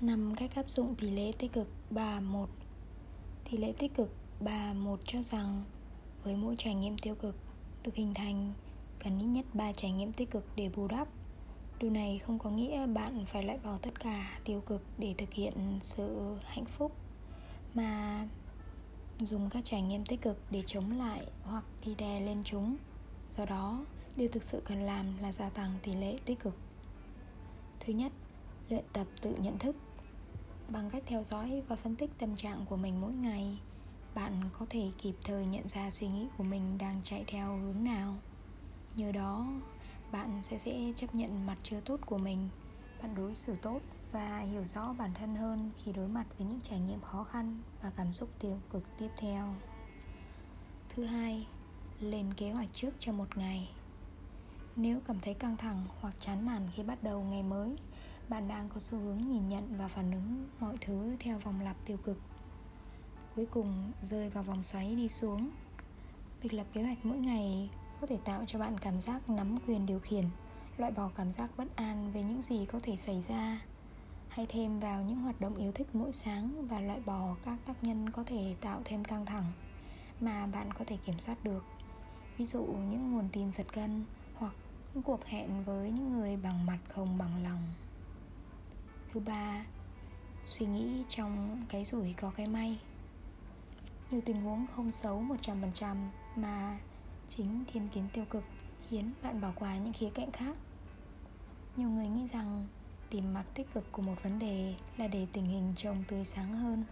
5 cách áp dụng tỷ lệ tích cực 3 1 Tỷ lệ tích cực 3 1 cho rằng với mỗi trải nghiệm tiêu cực được hình thành cần ít nhất 3 trải nghiệm tích cực để bù đắp. Điều này không có nghĩa bạn phải loại bỏ tất cả tiêu cực để thực hiện sự hạnh phúc mà dùng các trải nghiệm tích cực để chống lại hoặc đi đè lên chúng. Do đó, điều thực sự cần làm là gia tăng tỷ lệ tích cực. Thứ nhất, luyện tập tự nhận thức bằng cách theo dõi và phân tích tâm trạng của mình mỗi ngày. Bạn có thể kịp thời nhận ra suy nghĩ của mình đang chạy theo hướng nào. Nhờ đó, bạn sẽ dễ chấp nhận mặt chưa tốt của mình. Bạn đối xử tốt và hiểu rõ bản thân hơn khi đối mặt với những trải nghiệm khó khăn và cảm xúc tiêu cực tiếp theo. Thứ hai, lên kế hoạch trước cho một ngày. Nếu cảm thấy căng thẳng hoặc chán nản khi bắt đầu ngày mới bạn đang có xu hướng nhìn nhận và phản ứng mọi thứ theo vòng lặp tiêu cực. Cuối cùng, rơi vào vòng xoáy đi xuống. Việc lập kế hoạch mỗi ngày có thể tạo cho bạn cảm giác nắm quyền điều khiển, loại bỏ cảm giác bất an về những gì có thể xảy ra. Hay thêm vào những hoạt động yêu thích mỗi sáng và loại bỏ các tác nhân có thể tạo thêm căng thẳng mà bạn có thể kiểm soát được. Ví dụ, những nguồn tin giật gân hoặc những cuộc hẹn với những người bằng mặt không bằng lòng thứ ba, suy nghĩ trong cái rủi có cái may. Nhiều tình huống không xấu 100% mà chính thiên kiến tiêu cực khiến bạn bỏ qua những khía cạnh khác. Nhiều người nghĩ rằng tìm mặt tích cực của một vấn đề là để tình hình trông tươi sáng hơn.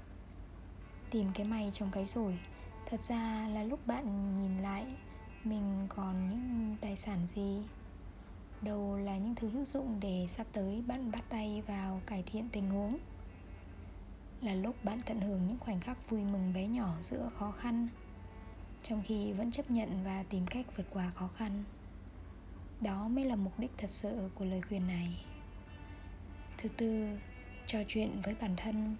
Tìm cái may trong cái rủi thật ra là lúc bạn nhìn lại mình còn những tài sản gì? Đâu là những thứ hữu dụng để sắp tới bạn bắt tay vào cải thiện tình huống? Là lúc bạn tận hưởng những khoảnh khắc vui mừng bé nhỏ giữa khó khăn, trong khi vẫn chấp nhận và tìm cách vượt qua khó khăn. Đó mới là mục đích thật sự của lời khuyên này. Thứ tư, trò chuyện với bản thân.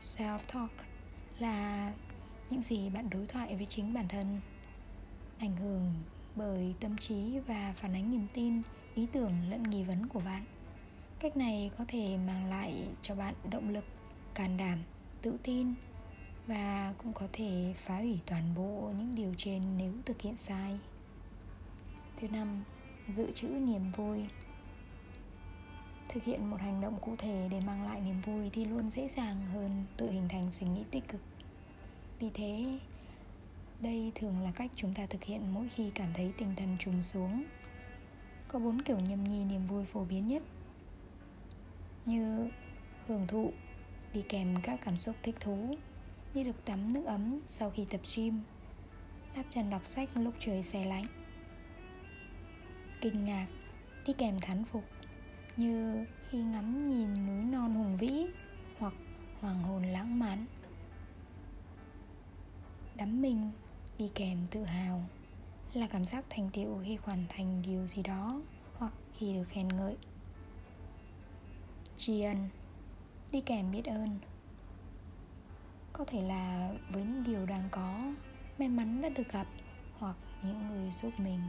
Self talk là những gì bạn đối thoại với chính bản thân, ảnh hưởng bởi tâm trí và phản ánh niềm tin, ý tưởng lẫn nghi vấn của bạn. Cách này có thể mang lại cho bạn động lực, can đảm, tự tin và cũng có thể phá hủy toàn bộ những điều trên nếu thực hiện sai. Thứ năm, dự trữ niềm vui. Thực hiện một hành động cụ thể để mang lại niềm vui thì luôn dễ dàng hơn tự hình thành suy nghĩ tích cực. Vì thế đây thường là cách chúng ta thực hiện mỗi khi cảm thấy tinh thần trùng xuống. Có bốn kiểu nhâm nhi niềm vui phổ biến nhất. Như hưởng thụ, đi kèm các cảm xúc thích thú, như được tắm nước ấm sau khi tập gym, đáp chân đọc sách lúc trời xe lạnh. Kinh ngạc, đi kèm thán phục, như khi ngắm nhìn núi non hùng vĩ hoặc hoàng hôn lãng mạn. Đắm mình đi kèm tự hào là cảm giác thành tựu khi hoàn thành điều gì đó hoặc khi được khen ngợi. Tri ân, đi kèm biết ơn. Có thể là với những điều đang có, may mắn đã được gặp hoặc những người giúp mình.